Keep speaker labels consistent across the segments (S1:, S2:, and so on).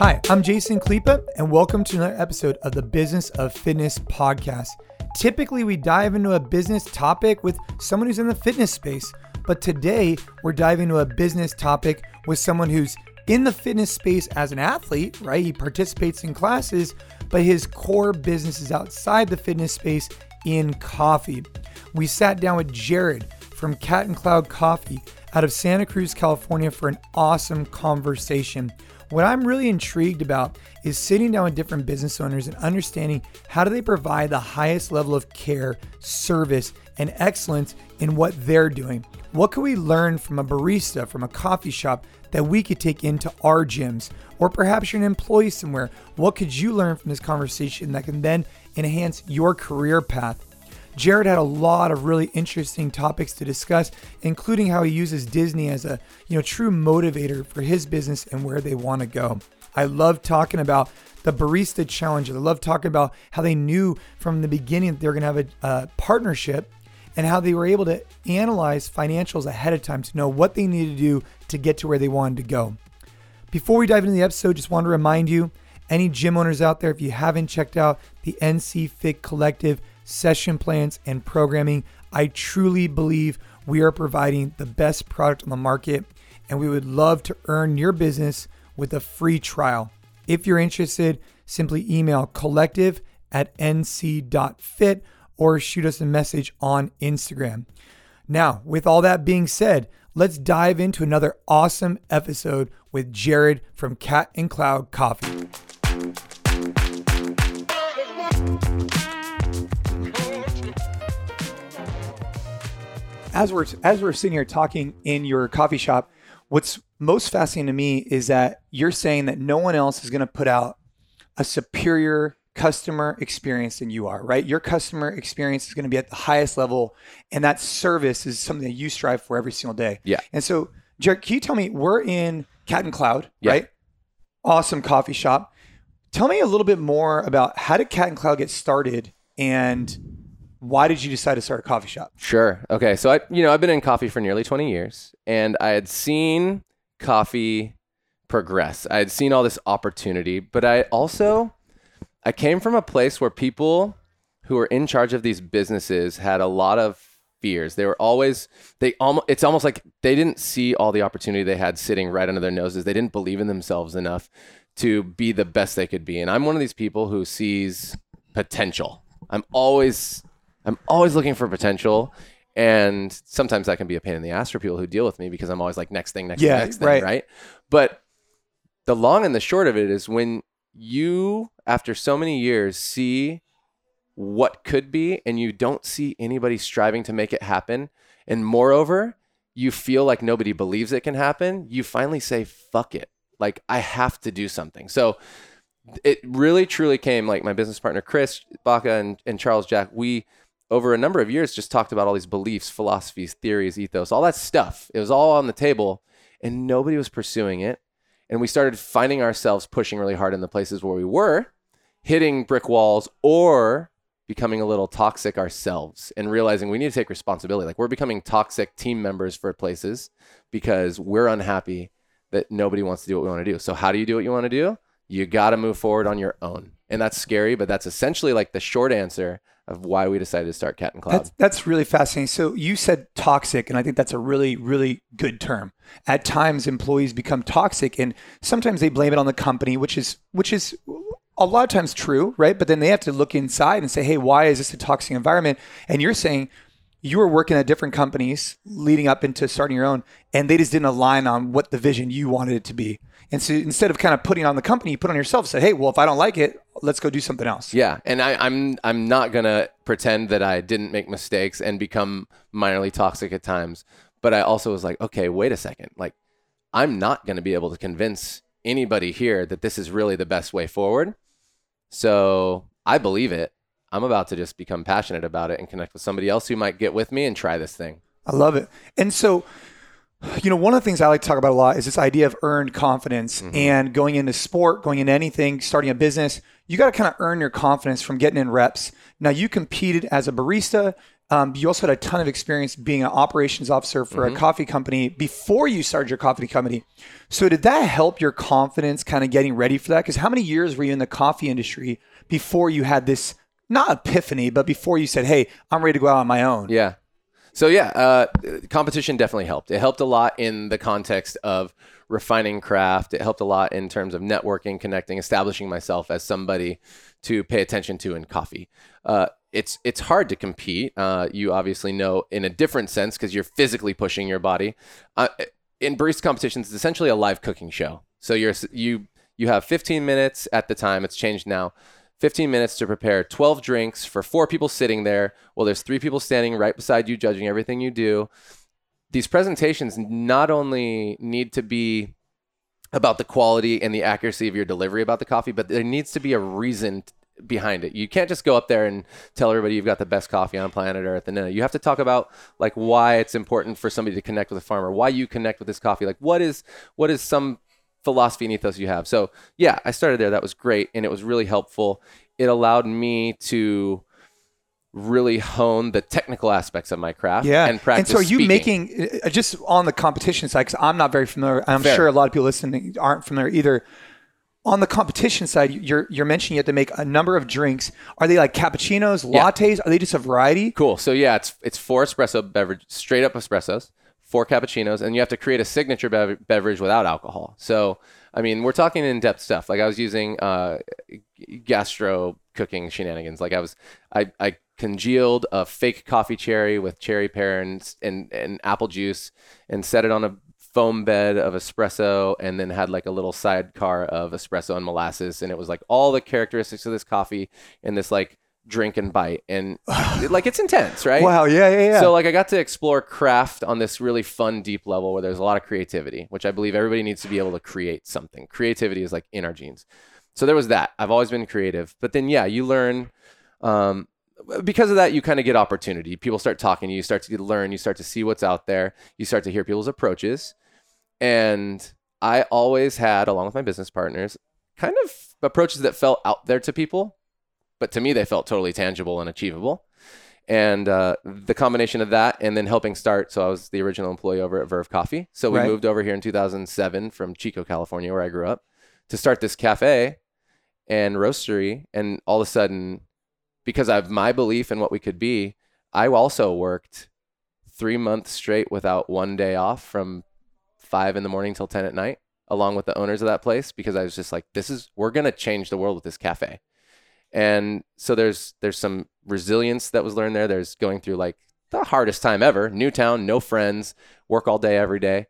S1: Hi, I'm Jason Khalipa, and welcome to another episode of the Business of Fitness podcast. Typically, we dive into a business topic with someone who's in the fitness space, but today we're diving into a business topic with someone who's in the fitness space as an athlete, right? He participates in classes, but his core business is outside the fitness space in coffee. We sat down with Jared from Cat and Cloud Coffee out of Santa Cruz, California for an awesome conversation. What I'm really intrigued about is sitting down with different business owners and understanding how do they provide the highest level of care, service, and excellence in what they're doing. What can we learn from a barista, from a coffee shop that we could take into our gyms? Or perhaps you're an employee somewhere. What could you learn from this conversation that can then enhance your career path? Jared had a lot of really interesting topics to discuss, including how he uses Disney as a you know true motivator for his business and where they want to go. I love talking about the barista challenge. I love talking about how they knew from the beginning that they were going to have a, a partnership and how they were able to analyze financials ahead of time to know what they needed to do to get to where they wanted to go. Before we dive into the episode, just want to remind you any gym owners out there, if you haven't checked out the NC Fit Collective session plans, and programming. I truly believe we are providing the best product on the market, and we would love to earn your business with a free trial. If you're interested, simply email collective at nc.fit or shoot us a message on Instagram. Now, with all that being said, let's dive into another awesome episode with Jared from Cat and Cloud Coffee. As we're as we're sitting here talking in your coffee shop, what's most fascinating to me is that you're saying that no one else is going to put out a superior customer experience than you are, right? Your customer experience is going to be at the highest level, and that service is something that you strive for every single day.
S2: Yeah.
S1: And so, Jared, can you tell me we're in Cat and Cloud,
S2: yeah.
S1: right? Awesome coffee shop. Tell me a little bit more about how did Cat and Cloud get started and why did you decide to start a coffee shop?
S2: Sure. Okay. So I, you know, I've been in coffee for nearly 20 years, and I had seen coffee progress. I had seen all this opportunity, but I also I came from a place where people who were in charge of these businesses had a lot of fears. They were always they almost it's almost like they didn't see all the opportunity they had sitting right under their noses. They didn't believe in themselves enough to be the best they could be. And I'm one of these people who sees potential. I'm always I'm always looking for potential. And sometimes that can be a pain in the ass for people who deal with me because I'm always like, next thing, next
S1: yeah,
S2: thing, next thing,
S1: right.
S2: right? But the long and the short of it is when you, after so many years, see what could be and you don't see anybody striving to make it happen. And moreover, you feel like nobody believes it can happen, you finally say, fuck it. Like, I have to do something. So, it really truly came like my business partner Chris Baca and, and Charles Jack. We over a number of years just talked about all these beliefs, philosophies, theories, ethos, all that stuff. It was all on the table and nobody was pursuing it. And we started finding ourselves pushing really hard in the places where we were, hitting brick walls or becoming a little toxic ourselves and realizing we need to take responsibility. Like we're becoming toxic team members for places because we're unhappy that nobody wants to do what we want to do. So how do you do what you want to do? You got to move forward on your own. And that's scary, but that's essentially like the short answer of why we decided to start Cat and Cloud.
S1: That's, that's really fascinating. So you said toxic, and I think that's a really, really good term. At times, employees become toxic, and sometimes they blame it on the company, which is which is a lot of times true, right? But then they have to look inside and say, hey, why is this a toxic environment? And you're saying you were working at different companies leading up into starting your own, and they just didn't align on what the vision you wanted it to be. And so instead of kind of putting on the company, you put on yourself. Say, hey, well, if I don't like it, let's go do something else.
S2: Yeah, and I, I'm I'm not gonna pretend that I didn't make mistakes and become minorly toxic at times, but I also was like, okay, wait a second, like I'm not gonna be able to convince anybody here that this is really the best way forward. So I believe it. I'm about to just become passionate about it and connect with somebody else who might get with me and try this thing.
S1: I love it. And so you know, one of the things I like to talk about a lot is this idea of earned confidence mm-hmm. and going into sport, going into anything, starting a business. You got to kind of earn your confidence from getting in reps. Now, you competed as a barista, Um, you also had a ton of experience being an operations officer for
S2: Mm-hmm.
S1: a coffee company before you started your coffee company. So did that help your confidence kind of getting ready for that? Because how many years were you in the coffee industry before you had this not epiphany, but before you said, "Hey, I'm ready to go out on my own"?
S2: Yeah. So yeah, uh, competition definitely helped. It helped a lot in the context of refining craft. It helped a lot in terms of networking, connecting, establishing myself as somebody to pay attention to in coffee. Uh, it's it's hard to compete. Uh, you obviously know in a different sense because you're physically pushing your body. Uh, in barista competitions, it's essentially a live cooking show. So you're you you have 15 minutes at the time. It's changed now. 15 minutes to prepare 12 drinks for four people sitting there. Well, there's three people standing right beside you, judging everything you do. These presentations not only need to be about the quality and the accuracy of your delivery about the coffee, but there needs to be a reason behind it. You can't just go up there and tell everybody you've got the best coffee on planet Earth. And no, you have to talk about like why it's important for somebody to connect with a farmer, why you connect with this coffee. Like what is what is some philosophy and ethos you have. So yeah, I started there. That was great, and it was really helpful. It allowed me to really hone the technical aspects of my craft
S1: Yeah.
S2: and practice.
S1: And so are you
S2: speaking.
S1: making uh, just on the competition side? Because I'm not very familiar. I'm
S2: Fair.
S1: sure a lot of people listening aren't familiar either. On the competition side, you're you're mentioning you have to make a number of drinks. Are they like cappuccinos,
S2: Yeah.
S1: lattes? Are they just a variety?
S2: Cool. So yeah, it's it's four espresso beverage, straight up espressos, four cappuccinos, and you have to create a signature bev- beverage without alcohol. So I mean, we're talking in depth stuff. Like I was using uh, gastro cooking shenanigans. Like I was, I, I congealed a fake coffee cherry with cherry pear and, and and apple juice, and set it on a foam bed of espresso, and then had like a little sidecar of espresso and molasses, and it was like all the characteristics of this coffee in this like drink and bite, and like it's intense, right?
S1: Wow. Yeah. Yeah. Yeah.
S2: So like I got to explore craft on this really fun deep level where there's a lot of creativity, which I believe everybody needs to be able to create something. Creativity is like in our genes. So there was that. I've always been creative. But then yeah, you learn um because of that you kind of get opportunity. People start talking to you, you start to learn, you start to see what's out there, you start to hear people's approaches. And I always had along with my business partners kind of approaches that felt out there to people, but to me they felt totally tangible and achievable. And uh, the combination of that and then helping start so i was the original employee over at verve coffee. So we
S1: Right.
S2: moved over here in 2007 from chico california where i grew up to start this cafe and roastery. And all of a sudden because i have my belief in what we could be i also worked three months straight without one day off from five in the morning till 10 at night along with the owners of that place because i was just like this is we're going to change the world with this cafe and so there's there's some resilience that was learned there. There's going through like the hardest time ever. New town no friends work all day every day.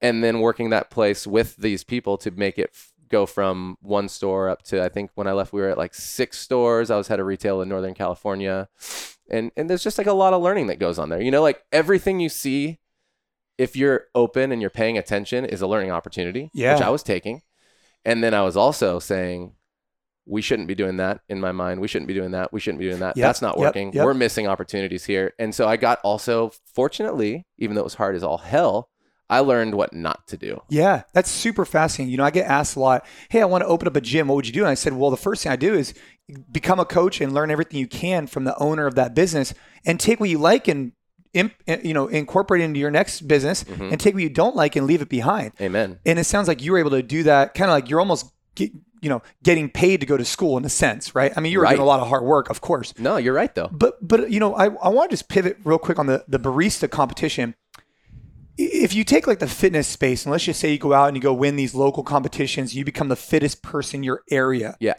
S2: And then working that place with these people to make it f- go from one store up to i think when i left we were at like six stores. I was head of retail in northern california. And and there's just like a lot of learning that goes on there. You know like everything you see if you're open and you're paying attention is a learning opportunity
S1: yeah.
S2: which i was taking. And then i was also saying we shouldn't be doing that in my mind. We shouldn't be doing that. We shouldn't be doing that.
S1: Yep,
S2: That's not working.
S1: yep.
S2: We're missing opportunities here. And so I got also, fortunately, even though it was hard as all hell, I learned what not to do.
S1: Yeah, that's super fascinating. You know, I get asked a lot, hey, I want to open up a gym. What would you do? And I said, well, the first thing I do is become a coach and learn everything you can from the owner of that business and take what you like and, you know, incorporate it into your next business
S2: Mhm.
S1: and take what you don't like and leave it behind.
S2: Amen.
S1: And it sounds like you were able to do that kind of like you're almost, get, you know, getting paid to go to school in a sense, right? I mean, you were
S2: Right.
S1: doing a lot of hard work, of course.
S2: No, you're right though.
S1: But but you know, I, I want to just pivot real quick on the the barista competition. If you take like the fitness space, and let's just say you go out and you go win these local competitions, you become the fittest person in your area.
S2: Yeah.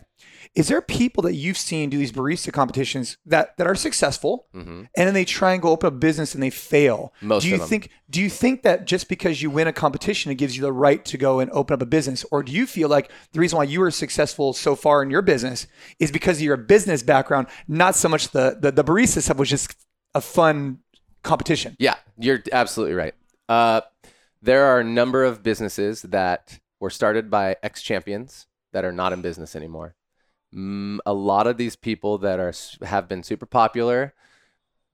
S1: Is there people that you've seen do these barista competitions that that are successful,
S2: hmm
S1: and then they try and go open a business and they fail?
S2: Most
S1: do you
S2: of them.
S1: think do you think that just because you win a competition it gives you the right to go and open up a business or do you feel like the reason why you were successful so far in your business is because of your business background not so much the the, the barista stuff was just a fun competition
S2: Yeah, you're absolutely right. Uh, there are a number of businesses that were started by ex champions that are not in business anymore. Mm, a lot of these people that are have been super popular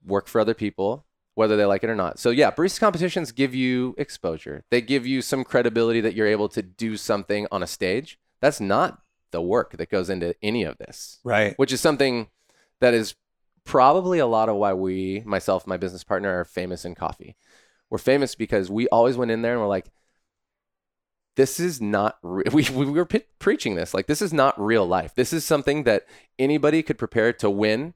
S2: work for other people, whether they like it or not. So yeah, barista competitions give you exposure. They give you some credibility that you're able to do something on a stage. That's not the work that goes into any of this
S1: right
S2: which is something that is probably a lot of why we, myself, my business partner, are famous in coffee. We're famous because we always went in there and we're like, this is not re- we, we were p- preaching this like this is not real life. This is something that anybody could prepare to win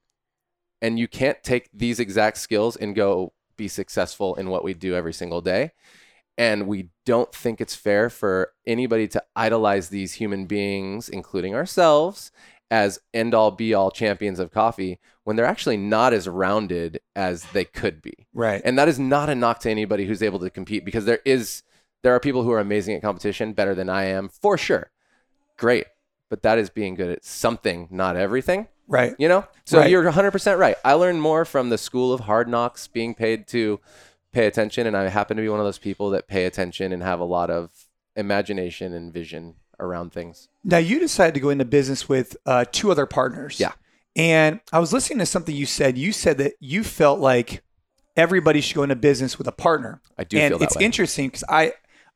S2: and you can't take these exact skills and go be successful in what we do every single day. And we don't think it's fair for anybody to idolize these human beings including ourselves as end all be all champions of coffee when they're actually not as rounded as they could be.
S1: Right.
S2: and that is not a knock to anybody who's able to compete because there is there are people who are amazing at competition, better than I am, for sure. Great. But that is being good at something, not everything.
S1: right.
S2: You know? So
S1: Right.
S2: you're 100% right. I learned more from the school of hard knocks, being paid to pay attention. And I happen to be one of those people that pay attention and have a lot of imagination and vision around things.
S1: Now you decided to go into business with uh, two other partners.
S2: Yeah.
S1: And I was listening to something you said. You said that you felt like everybody should go into business with a partner.
S2: I do
S1: and
S2: feel that
S1: it's
S2: way.
S1: interesting because I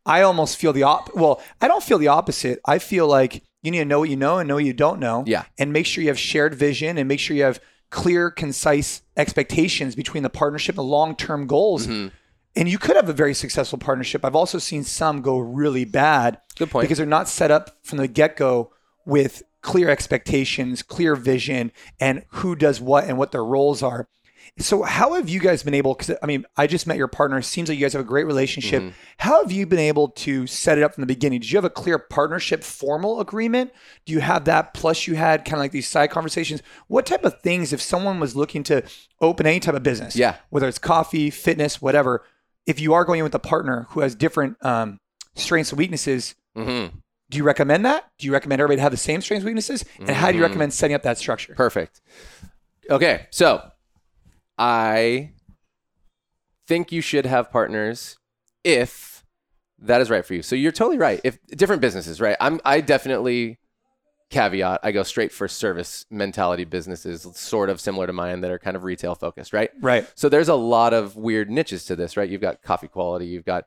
S1: I almost feel the op. Well, I don't feel the opposite. I feel like you need to know what you know and know what you don't know.
S2: Yeah.
S1: And make sure you have shared vision and make sure you have clear, concise expectations between the partnership and the long term goals.
S2: Mm-hmm.
S1: And you could have a very successful partnership. I've also seen some go really bad
S2: Good point.
S1: because they're not set up from the get go with clear expectations, clear vision, and who does what and what their roles are. So, how have you guys been able? Because I mean, I just met your partner. It Seems like you guys have a great relationship.
S2: Mm-hmm.
S1: How have you been able to set it up from the beginning? Did you have a clear partnership formal agreement? Do you have that? Plus, you had kind of like these side conversations. What type of things, if someone was looking to open any type of business,
S2: Yeah.
S1: whether it's coffee, fitness, whatever, if you are going in with a partner who has different um, strengths and weaknesses,
S2: hmm
S1: do you recommend that? Do you recommend everybody to have the same strengths and weaknesses? And how do you
S2: Mhm.
S1: recommend setting up that structure?
S2: Perfect. Okay, so I think you should have partners if that is right for you. So you're totally right. If different businesses, right? I'm I definitely caveat, I go straight for service mentality businesses, sort of similar to mine that are kind of retail focused, right?
S1: Right.
S2: So there's a lot of weird niches to this, right? You've got coffee quality, you've got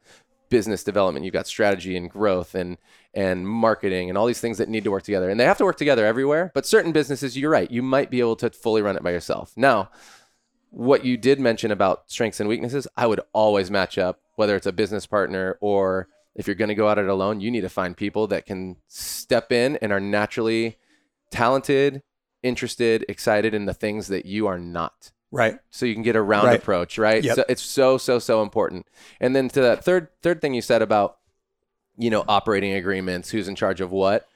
S2: business development, you've got strategy and growth and and marketing and all these things that need to work together. And they have to work together everywhere, but certain businesses, you're right, you might be able to fully run it by yourself. Now, what you did mention about strengths and weaknesses, I would always match up whether it's a business partner or if you're going to go at it alone, you need to find people that can step in and are naturally talented, interested, excited in the things that you are not
S1: Right.
S2: so you can get a round
S1: Right.
S2: approach, right?
S1: Yep.
S2: So it's so so so important. And then to that third third thing you said about you know operating agreements, who's in charge of what?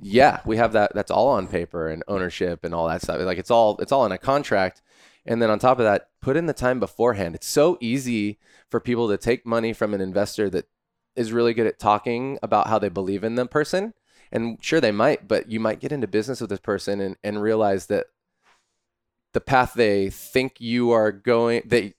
S2: Yeah, we have that. That's all on paper and ownership and all that stuff. Like it's all it's all in a contract. And then on top of that, put in the time beforehand. It's so easy for people to take money from an investor that is really good at talking about how they believe in the person. And sure, they might, but you might get into business with this person and, and realize that the path they think you are going they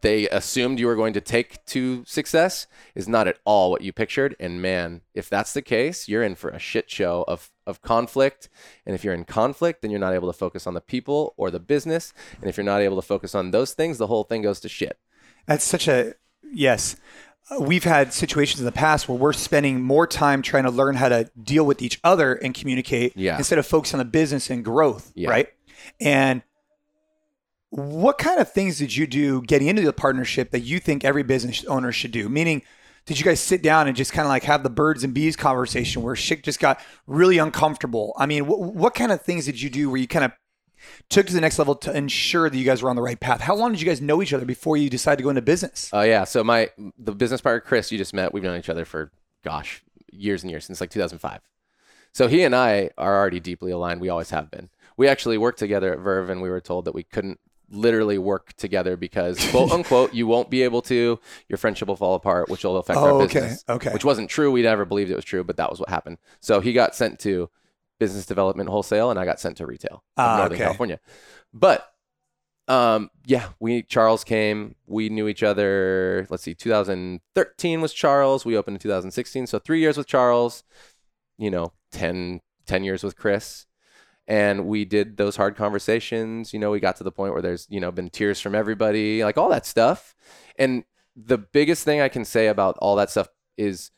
S2: they assumed you were going to take to success is not at all what you pictured and man if that's the case you're in for a shit show of of conflict and if you're in conflict then you're not able to focus on the people or the business and if you're not able to focus on those things the whole thing goes to shit
S1: That's such a yes. Uh, We've had situations in the past where we're spending more time trying to learn how to deal with each other and communicate
S2: Yeah.
S1: instead of focusing on the business and growth,
S2: Yeah.
S1: right? And what kind of things did you do getting into the partnership that you think every business owner should do? Meaning, did you guys sit down and just kind of like have the birds and bees conversation where shit just got really uncomfortable? I mean, what, what kind of things did you do where you kind of took to the next level to ensure that you guys were on the right path? How long did you guys know each other before you decided to go into business?
S2: Oh yeah. So my the business partner Chris, you just met. We've known each other for gosh years and years since like 2005. So he and I are already deeply aligned. We always have been. We actually worked together at Verve, and we were told that we couldn't literally work together because quote unquote you won't be able to. Your friendship will fall apart, which will affect
S1: Oh,
S2: our business. okay.
S1: okay
S2: Which wasn't true. We never believed it was true, but that was what happened. So he got sent to business development wholesale, and I got sent to retail of
S1: Ah,
S2: Northern
S1: okay.
S2: California. But um, yeah, we Charles came. We knew each other. Let's see, 2013 was Charles. We opened in 2016, so three years with Charles. You know, 10, 10 years with Chris, and we did those hard conversations. You know, we got to the point where there's you know been tears from everybody, like all that stuff. And the biggest thing I can say about all that stuff is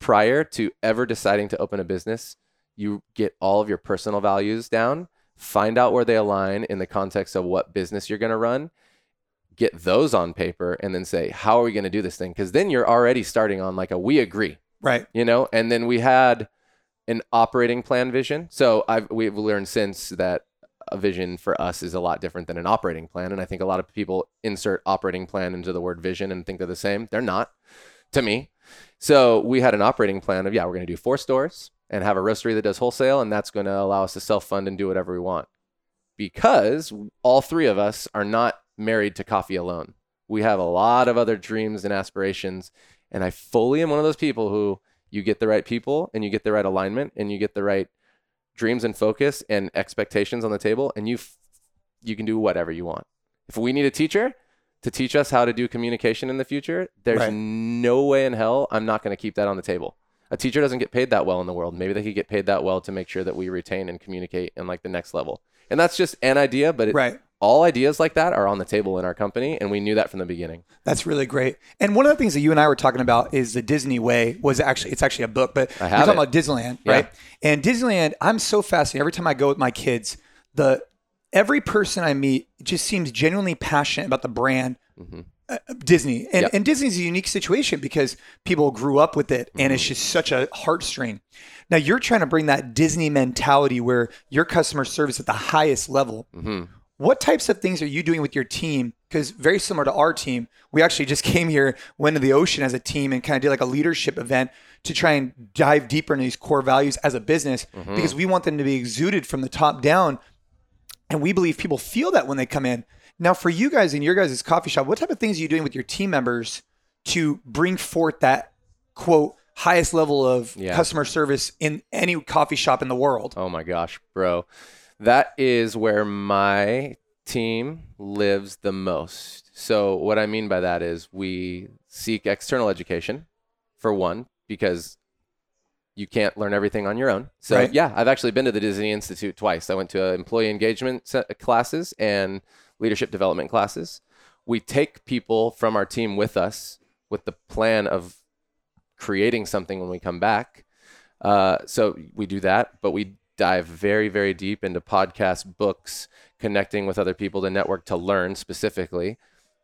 S2: prior to ever deciding to open a business, you get all of your personal values down find out where they align in the context of what business you're going to run, get those on paper, and then say, how are we going to do this thing? Because then you're already starting on like a we agree,
S1: Right.
S2: you know? And then we had an operating plan vision. So I've, we've learned since that a vision for us is a lot different than an operating plan. And I think a lot of people insert operating plan into the word vision and think they're the same. They're not to me. So we had an operating plan of, yeah, we're going to do four stores and have a roastery that does wholesale. And that's going to allow us to self fund and do whatever we want because all three of us are not married to coffee alone. We have a lot of other dreams and aspirations. And I fully am one of those people who you get the right people and you get the right alignment and you get the right dreams and focus and expectations on the table and you f- you can do whatever you want. If we need a teacher to teach us how to do communication in the future, there's
S1: Right.
S2: no way in hell I'm not going to keep that on the table. A teacher doesn't get paid that well in the world. Maybe they could get paid that well to make sure that we retain and communicate in like the next level. And that's just an idea, but it,
S1: Right.
S2: All ideas like that are on the table in our company and we knew that from the beginning.
S1: That's really great. And one of the things that you and I were talking about is the Disney Way was actually it's actually a book, but you're talking
S2: it.
S1: about Disneyland,
S2: Yeah.
S1: right? And Disneyland, I'm so fascinated every time I go with my kids. The every person I meet just seems genuinely passionate about the brand uh, Disney. And,
S2: Mm-hmm. Yep.
S1: and Disney's a unique situation because people grew up with it and it's
S2: Mm-hmm.
S1: just such a heartstring. Now you're trying to bring that Disney mentality where your customer service at the highest level.
S2: Mm-hmm.
S1: What types of things are you doing with your team? Because very similar to our team, we actually just came here, went to the ocean as a team, and kind of did like a leadership event to try and dive deeper into these core values as a business mm-hmm. because we want them to be exuded from the top down. And we believe people feel that when they come in. Now, for you guys in your guys' coffee shop, what type of things are you doing with your team members to bring forth that quote highest level of
S2: Yeah.
S1: customer service in any coffee shop in the world?
S2: Oh my gosh, bro. That is where my team lives the most. So, what I mean by that is we seek external education for one, because you can't learn everything on your own. So,
S1: Right.
S2: yeah, I've actually been to the Disney Institute twice. I went to employee engagement classes and leadership development classes. We take people from our team with us with the plan of creating something when we come back. Uh, so we do that, but we dive very, very deep into podcasts, books, connecting with other people to network to learn specifically.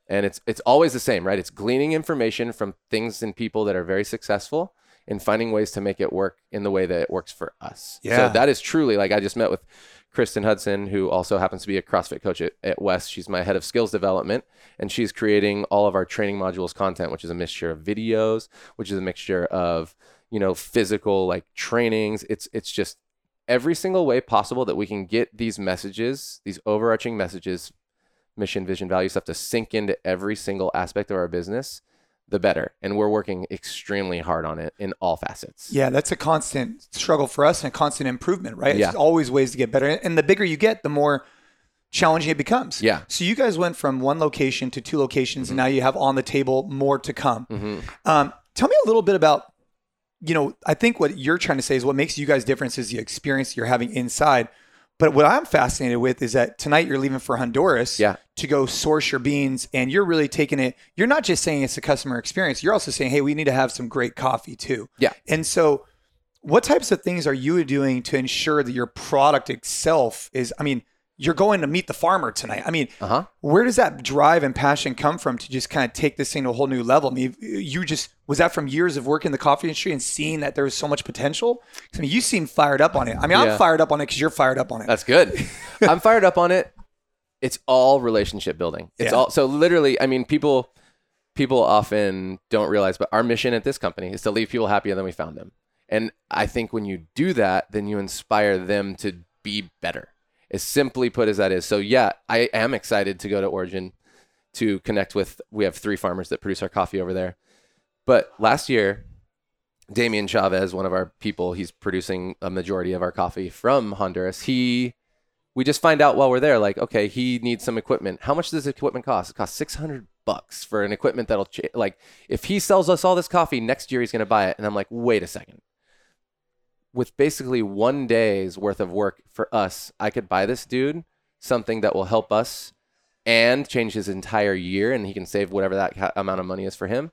S2: And it's it's always the same, right? It's gleaning information from things and people that are very successful and finding ways to make it work in the way that it works for us.
S1: Yeah.
S2: So that is truly like I just met with Kristen Hudson, who also happens to be a CrossFit coach at, at West. She's my head of skills development, and she's creating all of our training modules content, which is a mixture of videos, which is a mixture of you know physical like trainings. It's it's just every single way possible that we can get these messages, these overarching messages, mission, vision, value stuff to sink into every single aspect of our business, the better. And we're working extremely hard on it in all facets.
S1: Yeah, that's a constant struggle for us and a constant improvement, right?
S2: Yeah.
S1: It's always ways to get better. And the bigger you get, the more challenging it becomes.
S2: Yeah. Mm-hmm.
S1: So you guys went from one location to two locations, and now you have on the table more to come. Um, tell me a little bit about, you know, I think what you're trying to say is what makes you guys different is the experience you're having inside. But what I'm fascinated with is that tonight you're leaving for Honduras
S2: Yeah.
S1: to go source your beans, and you're really taking it. You're not just saying it's a customer experience. You're also saying, hey, we need to have some great coffee too.
S2: Yeah.
S1: And so, what types of things are you doing to ensure that your product itself is? I mean, you're going to meet the farmer tonight. I mean,
S2: Uh huh.
S1: where does that drive and passion come from to just kind of take this thing to a whole new level? I mean, you just was that from years of working in the coffee industry and seeing that there was so much potential? I mean, you seem fired up on it. I mean,
S2: Yeah.
S1: I'm fired up on it because you're fired up on it.
S2: That's good. I'm fired up on it. It's all relationship building. It's
S1: Yeah.
S2: all so literally. I mean, people people often don't realize, but our mission at this company is to leave people happier than we found them. And I think when you do that, then you inspire them to be better. As simply put as that is. So yeah, I am excited to go to Origin to connect with. We have three farmers that produce our coffee over there. But last year, Damian Chavez, one of our people, he's producing a majority of our coffee from Honduras. He, we just find out while we're there, like, okay, he needs some equipment. How much does equipment cost? It costs six hundred bucks for an equipment that'll, ch- like, if he sells us all this coffee next year, he's gonna buy it. And I'm like, wait a second. With basically one day's worth of work for us, I could buy this dude something that will help us and change his entire year, and he can save whatever that ca- amount of money is for him.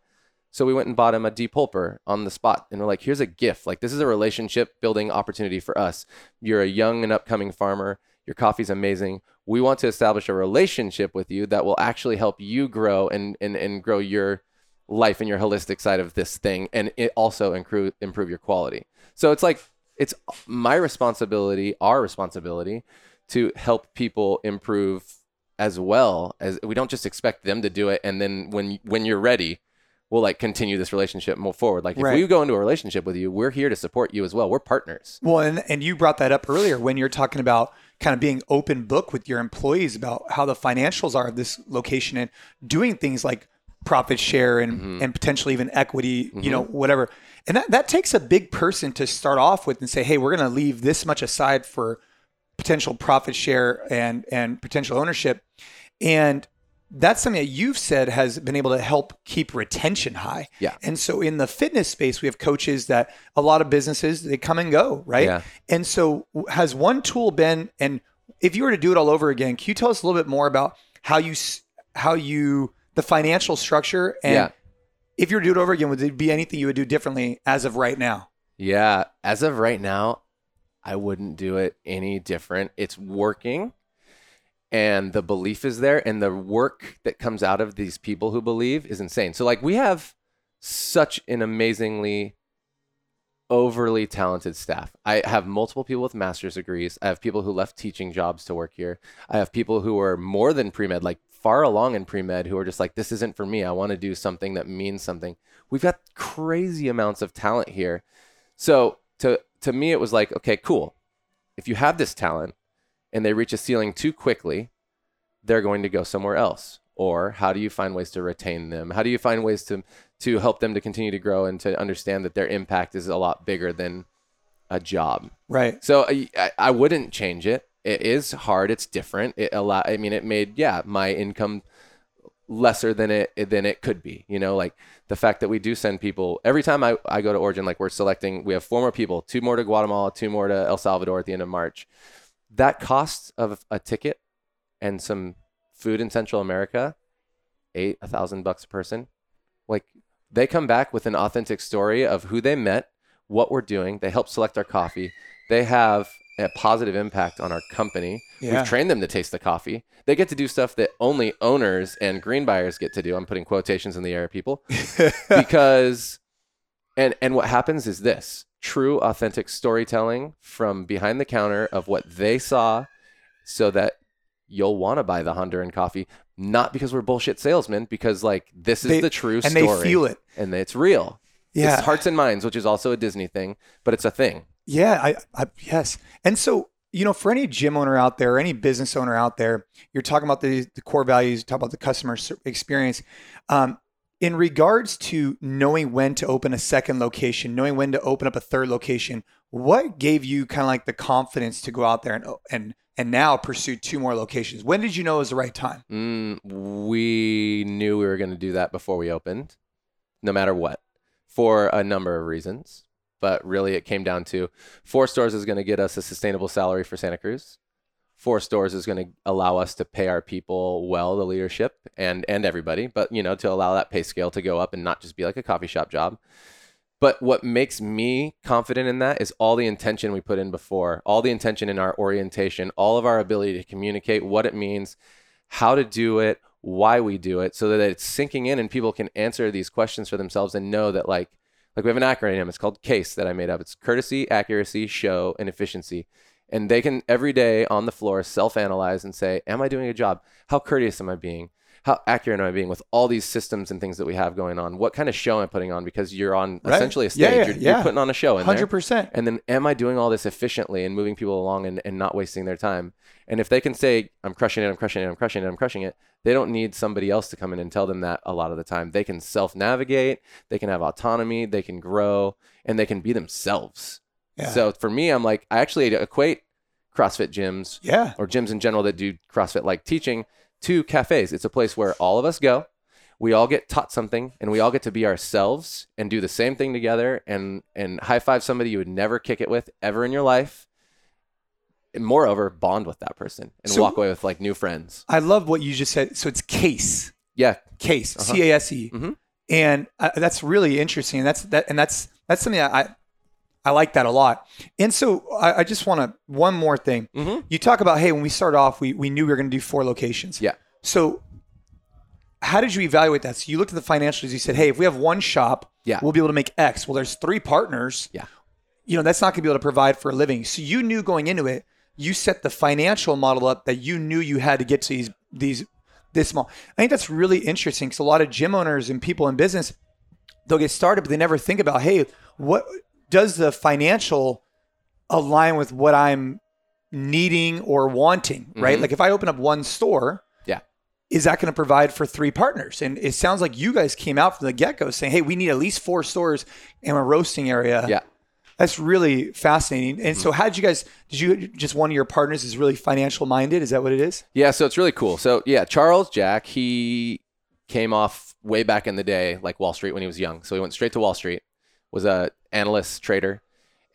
S2: So we went and bought him a depulper on the spot. And we're like, here's a gift. Like, this is a relationship building opportunity for us. You're a young and upcoming farmer. Your coffee's amazing. We want to establish a relationship with you that will actually help you grow and and, and grow your life and your holistic side of this thing and it also improve improve your quality. So it's like it's my responsibility, our responsibility to help people improve as well as we don't just expect them to do it and then when when you're ready we'll like continue this relationship move forward like if
S1: Right.
S2: we go into a relationship with you we're here to support you as well we're partners
S1: Well, and, and you brought that up earlier when you're talking about kind of being open book with your employees about how the financials are of this location and doing things like profit share and,
S2: Mm-hmm.
S1: and potentially even equity, you know, whatever. And that, that takes a big person to start off with and say, hey, we're going to leave this much aside for potential profit share and, and potential ownership. And that's something that you've said has been able to help keep retention high.
S2: Yeah.
S1: And so in the fitness space, we have coaches that a lot of businesses they come and go, right?
S2: Yeah.
S1: And so has one tool been and if you were to do it all over again, can you tell us a little bit more about how you s- how you the financial structure and
S2: Yeah.
S1: if you were to do it over again, would there be anything you would do differently as of right now?
S2: Yeah, as of right now, I wouldn't do it any different. It's working and the belief is there and the work that comes out of these people who believe is insane. So like we have such an amazingly overly talented staff. I have multiple people with master's degrees. I have people who left teaching jobs to work here. I have people who are more than pre-med, like far along in pre-med who are just like this isn't for me. I want to do something that means something. We've got crazy amounts of talent here. So to to me, it was like, okay, cool. If you have this talent and they reach a ceiling too quickly, they're going to go somewhere else. Or how do you find ways to retain them? How do you find ways to to help them to continue to grow and to understand that their impact is a lot bigger than a job?
S1: Right.
S2: So I, I- I wouldn't change it. It is hard. It's different. It allow. I mean, it made yeah my income lesser than it than it could be. You know, like the fact that we do send people every time I, I go to Origin, like we're selecting. We have four more people, two more to Guatemala, two more to El Salvador at the end of March. That cost of a ticket and some food in Central America, eight a thousand bucks a person. Like they come back with an authentic story of who they met, what we're doing. They help select our coffee. They have a positive impact on our company.
S1: Yeah.
S2: We've trained them to taste the coffee. They get to do stuff that only owners and green buyers get to do. I'm putting quotations in the air, people, because and and what happens is this true authentic storytelling from behind the counter of what they saw so that you'll want to buy the Honduran coffee not because we're bullshit salesmen because like this is
S1: They-
S2: the true
S1: and
S2: story
S1: they feel it.
S2: and it's real
S1: Yeah.
S2: it's hearts and minds which is also a disney thing but it's a thing
S1: Yeah, I, I yes. And so, you know, for any gym owner out there, any business owner out there, you're talking about the, the core values, talk about the customer experience. Um, in regards to knowing when to open a second location, knowing when to open up a third location, what gave you kind of like the confidence to go out there and and and now pursue two more locations? When did you know it was the right time?
S2: mm, we knew we were going to do that before we opened no matter what for a number of reasons but really it came down to four stores is going to get us a sustainable salary for santa cruz. Four stores is going to allow us to pay our people well the leadership and and everybody but you know to allow that pay scale to go up and not just be like a coffee shop job. But what makes me confident in that is all the intention we put in before all the intention in our orientation all of our ability to communicate what it means how to do it why we do it so that it's sinking in and people can answer these questions for themselves and know that like like we have an acronym. It's called case that i made up. It's courtesy accuracy show and efficiency. And they can every day on the floor self-analyze and say am i doing a job? How courteous am i being how accurate am i being with all these systems and things that we have going on what kind of show am i putting on because you're on
S1: Right.
S2: essentially a stage
S1: Yeah, yeah,
S2: you're,
S1: yeah.
S2: you're putting on a show
S1: Hundred percent.
S2: and then am I doing all this efficiently and moving people along and, and not wasting their time? And if they can say, I'm crushing it, I'm crushing it, I'm crushing it, I'm crushing it, they don't need somebody else to come in and tell them that a lot of the time. They can self navigate, they can have autonomy, they can grow, and they can be themselves.
S1: Yeah.
S2: So for me, I'm like, I actually equate CrossFit gyms
S1: Yeah.
S2: or gyms in general that do CrossFit like teaching to cafes. It's a place where all of us go. We all get taught something and we all get to be ourselves and do the same thing together and and high five somebody you would never kick it with ever in your life. And moreover, bond with that person and
S1: So-
S2: walk away with like new friends.
S1: I love what you just said. So it's case.
S2: Yeah.
S1: case
S2: Uh-huh.
S1: c-a-s-e
S2: Mhm.
S1: and uh, that's really interesting that's that and that's that's something that i I like that a lot. And so I, I just want to one more thing.
S2: Mhm.
S1: You talk about hey, when we started off, we we knew we were going to do four locations.
S2: Yeah.
S1: So how did you evaluate that? So you looked at the financials. You said, hey, if we have one shop,
S2: Yeah.
S1: we'll be able to make X. Well, there's three partners.
S2: Yeah.
S1: You know that's not going to be able to provide for a living. So you knew going into it, you set the financial model up that you knew you had to get to these these this small. I think that's really interesting because a lot of gym owners and people in business they'll get started, but they never think about, hey, what does the financial align with what I'm needing or wanting, right?
S2: Mhm.
S1: Like if I open up one store,
S2: Yeah.
S1: is that going to provide for three partners? And it sounds like you guys came out from the get go saying, hey, we need at least four stores in a roasting area.
S2: Yeah.
S1: That's really fascinating. And so, how did you guys? Did you just one of your partners is really financial minded? Is that what it is?
S2: Yeah, so it's really cool. So yeah, Charles Jack, he came off way back in the day, like Wall Street when he was young. So he went straight to Wall Street, was a analyst trader,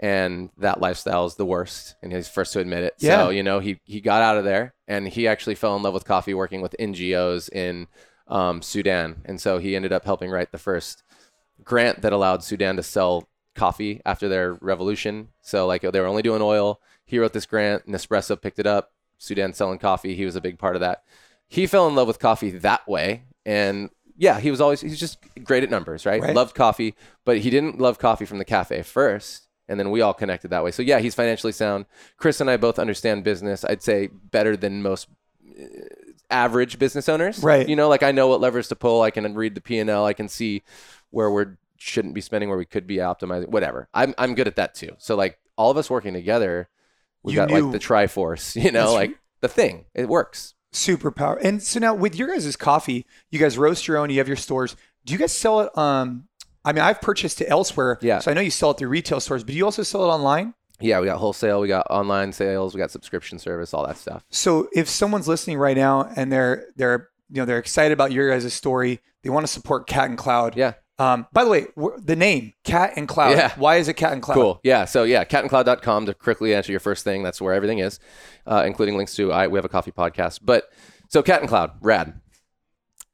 S2: and that lifestyle is the worst. And he's first to admit it.
S1: Yeah.
S2: So you know he he got out of there, and he actually fell in love with coffee, working with NGOs in um, Sudan, and so he ended up helping write the first grant that allowed Sudan to sell coffee after their revolution. So like they were only doing oil. He wrote this grant. Nespresso picked it up. Sudan selling coffee. He was a big part of that. He fell in love with coffee that way, and yeah, he was always he's just great at numbers, right?
S1: Right.
S2: Loved coffee, but he didn't love coffee from the cafe first, and then we all connected that way. So yeah, he's financially sound. Chris and I both understand business. I'd say better than most uh, average business owners.
S1: Right.
S2: You know, like I know what levers to pull. I can read the P and L. I can see where we're shouldn't be spending, where we could be optimizing. Whatever. I'm I'm good at that too. So like all of us working together, we
S1: You
S2: got
S1: knew-
S2: like the Triforce. You know, like the thing. It works.
S1: Superpower. And so now with your guys' coffee, you guys roast your own. You have your stores. Do you guys sell it? Um, I mean, I've purchased it elsewhere.
S2: Yeah.
S1: So I know you sell it through retail stores, but do you also sell it online?
S2: Yeah, we got wholesale, we got online sales, we got subscription service, all that stuff.
S1: So if someone's listening right now and they're they're you know they're excited about your guys' story, they want to support Cat and Cloud.
S2: Yeah.
S1: Um, by the way, the name Cat and Cloud.
S2: Yeah.
S1: Why is it Cat and Cloud?
S2: Cool. Yeah. So yeah, catandcloud.com to quickly answer your first thing. That's where everything is, uh, including links to I we have a coffee podcast. But so Cat and Cloud, rad.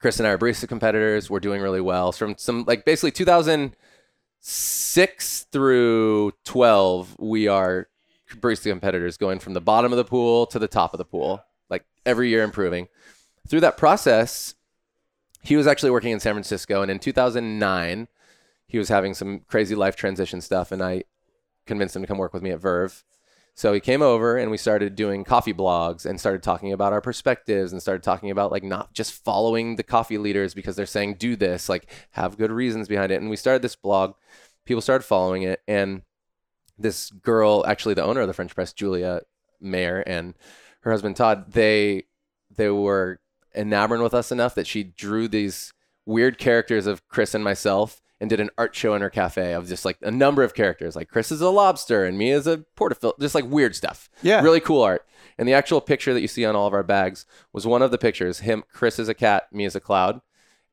S2: Chris and I are barista competitors. We're doing really well. From some like basically 2006 through 12, we are barista competitors, going from the bottom of the pool to the top of the pool, like every year improving. Through that process, he was actually working in San Francisco, and in 2009, he was having some crazy life transition stuff, and I convinced him to come work with me at Verve. So he came over and we started doing coffee blogs and started talking about our perspectives and started talking about like not just following the coffee leaders because they're saying do this, like have good reasons behind it. And we started this blog. People started following it and this girl, actually the owner of the French press, Julia Mayer and her husband Todd, they they were enamored with us enough that she drew these weird characters of Chris and myself and did an art show in her cafe of just like a number of characters. Like Chris is a lobster and me is a portafilter, just like weird stuff.
S1: Yeah.
S2: Really cool art. And the actual picture that you see on all of our bags was one of the pictures. Him, Chris is a cat, me is a cloud.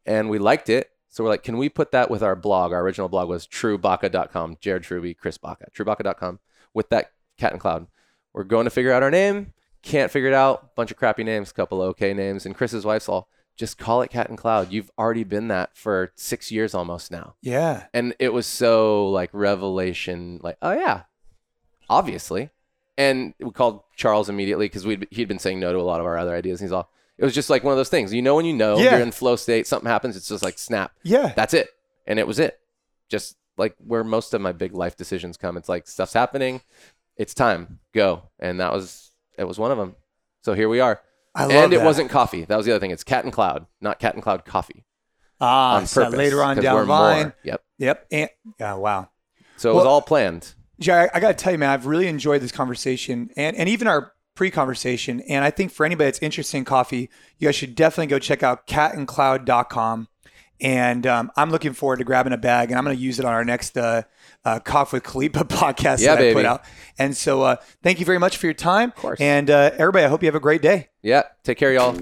S2: And we liked it. So we're like, can we put that with our blog? Our original blog was truebaca.com, Jared Truby, Chris Baca, truebaca.com with that cat and cloud. We're going to figure out our name. Can't figure it out. Bunch of crappy names, couple of okay names. And Chris's wife's all, just call it Cat and Cloud. You've already been that for six years almost now.
S1: Yeah.
S2: And it was so like revelation, like, oh yeah, obviously. And we called Charles immediately because we he'd been saying no to a lot of our other ideas. And he's all, it was just like one of those things. You know when you know
S1: Yeah.
S2: you're in flow state, something happens, it's just like snap.
S1: Yeah.
S2: That's it. And it was it. Just like where most of my big life decisions come. It's like stuff's happening. It's time. Go. And that was it was one of them. So here we are.
S1: I love
S2: and it
S1: that.
S2: wasn't coffee. That was the other thing. It's cat and cloud, not cat and cloud coffee.
S1: ah
S2: on
S1: so
S2: purpose.
S1: later on
S2: 'cause
S1: down
S2: we're
S1: the line.
S2: more. Yep.
S1: Yep. And yeah, wow.
S2: So it was
S1: Well-
S2: all planned.
S1: Jerry, I, I got to tell you, man, I've really enjoyed this conversation and, and even our pre conversation. And I think for anybody that's interested in coffee, you guys should definitely go check out catandcloud.com. And um, I'm looking forward to grabbing a bag and I'm going to use it on our next uh, uh, Coffee with Khalipa podcast
S2: Yeah,
S1: that I put out. And so uh, thank you very much for your time. Of
S2: course.
S1: And uh, everybody, I hope you have a great day.
S2: Yeah. Take care, y'all.